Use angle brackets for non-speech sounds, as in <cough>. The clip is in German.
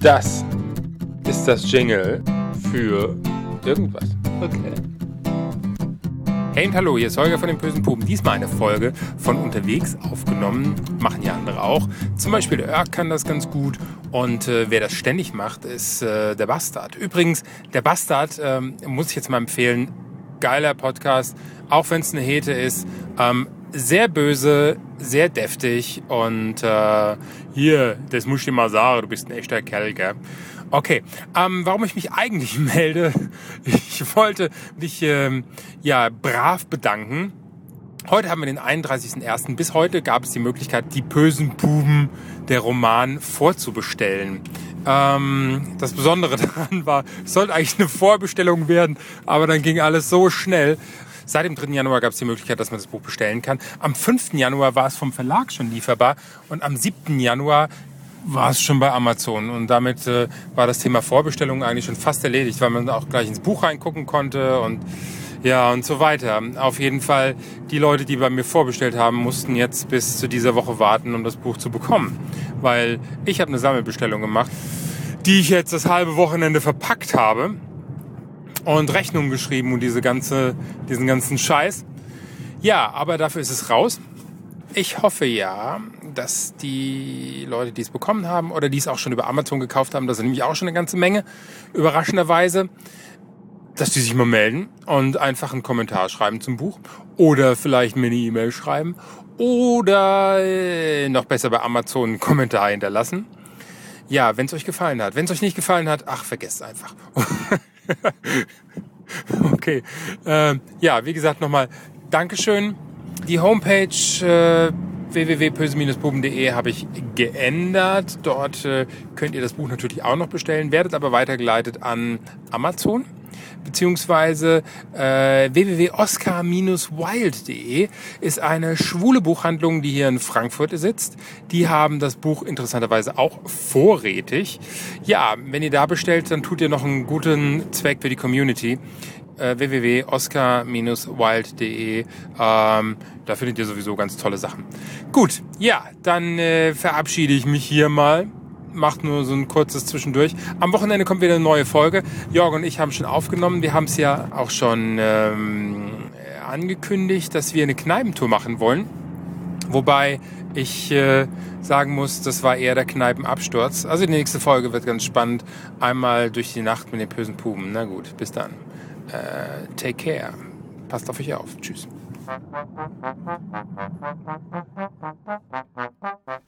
Das ist das Jingle für irgendwas. Okay. Hey und hallo, hier ist Holger von den bösen Puben. Diesmal eine Folge von unterwegs aufgenommen. Machen ja andere auch. Zum Beispiel der Örk kann das ganz gut. Und äh, wer das ständig macht, ist äh, der Bastard. Übrigens, der Bastard ähm, muss ich jetzt mal empfehlen. Geiler Podcast, auch wenn es eine Hete ist. Ähm, sehr böse, sehr deftig und äh, hier, das muss ich mal sagen, du bist ein echter Kerl, gell? Okay, ähm, warum ich mich eigentlich <laughs> melde? Ich wollte mich ähm, ja brav bedanken. Heute haben wir den 31.01. Bis heute gab es die Möglichkeit, die bösen Buben der Roman vorzubestellen. Ähm, das Besondere <laughs> daran war, es sollte eigentlich eine Vorbestellung werden, aber dann ging alles so schnell. Seit dem 3. Januar gab es die Möglichkeit, dass man das Buch bestellen kann. Am 5. Januar war es vom Verlag schon lieferbar und am 7. Januar war es schon bei Amazon und damit äh, war das Thema Vorbestellung eigentlich schon fast erledigt, weil man auch gleich ins Buch reingucken konnte und ja und so weiter. Auf jeden Fall, die Leute, die bei mir vorbestellt haben, mussten jetzt bis zu dieser Woche warten, um das Buch zu bekommen, weil ich habe eine Sammelbestellung gemacht, die ich jetzt das halbe Wochenende verpackt habe und Rechnungen geschrieben und diese ganze, diesen ganzen Scheiß. Ja, aber dafür ist es raus. Ich hoffe ja, dass die Leute, die es bekommen haben oder die es auch schon über Amazon gekauft haben, das sind nämlich auch schon eine ganze Menge, überraschenderweise, dass die sich mal melden und einfach einen Kommentar schreiben zum Buch oder vielleicht mir eine E-Mail schreiben oder äh, noch besser bei Amazon einen Kommentar hinterlassen. Ja, wenn es euch gefallen hat. Wenn es euch nicht gefallen hat, ach, vergesst einfach. <laughs> <laughs> okay. Äh, ja, wie gesagt, nochmal Dankeschön. Die Homepage äh, www.pöse-buben.de habe ich geändert. Dort äh, könnt ihr das Buch natürlich auch noch bestellen, werdet aber weitergeleitet an Amazon beziehungsweise äh, www.oscar-wild.de ist eine schwule Buchhandlung, die hier in Frankfurt sitzt. Die haben das Buch interessanterweise auch vorrätig. Ja, wenn ihr da bestellt, dann tut ihr noch einen guten Zweck für die Community. Äh, www.oscar-wild.de ähm, da findet ihr sowieso ganz tolle Sachen. Gut, ja, dann äh, verabschiede ich mich hier mal macht nur so ein kurzes Zwischendurch. Am Wochenende kommt wieder eine neue Folge. Jörg und ich haben schon aufgenommen. Wir haben es ja auch schon ähm, angekündigt, dass wir eine Kneipentour machen wollen. Wobei ich äh, sagen muss, das war eher der Kneipenabsturz. Also die nächste Folge wird ganz spannend. Einmal durch die Nacht mit den bösen Puben. Na gut, bis dann. Äh, take care. Passt auf euch auf. Tschüss.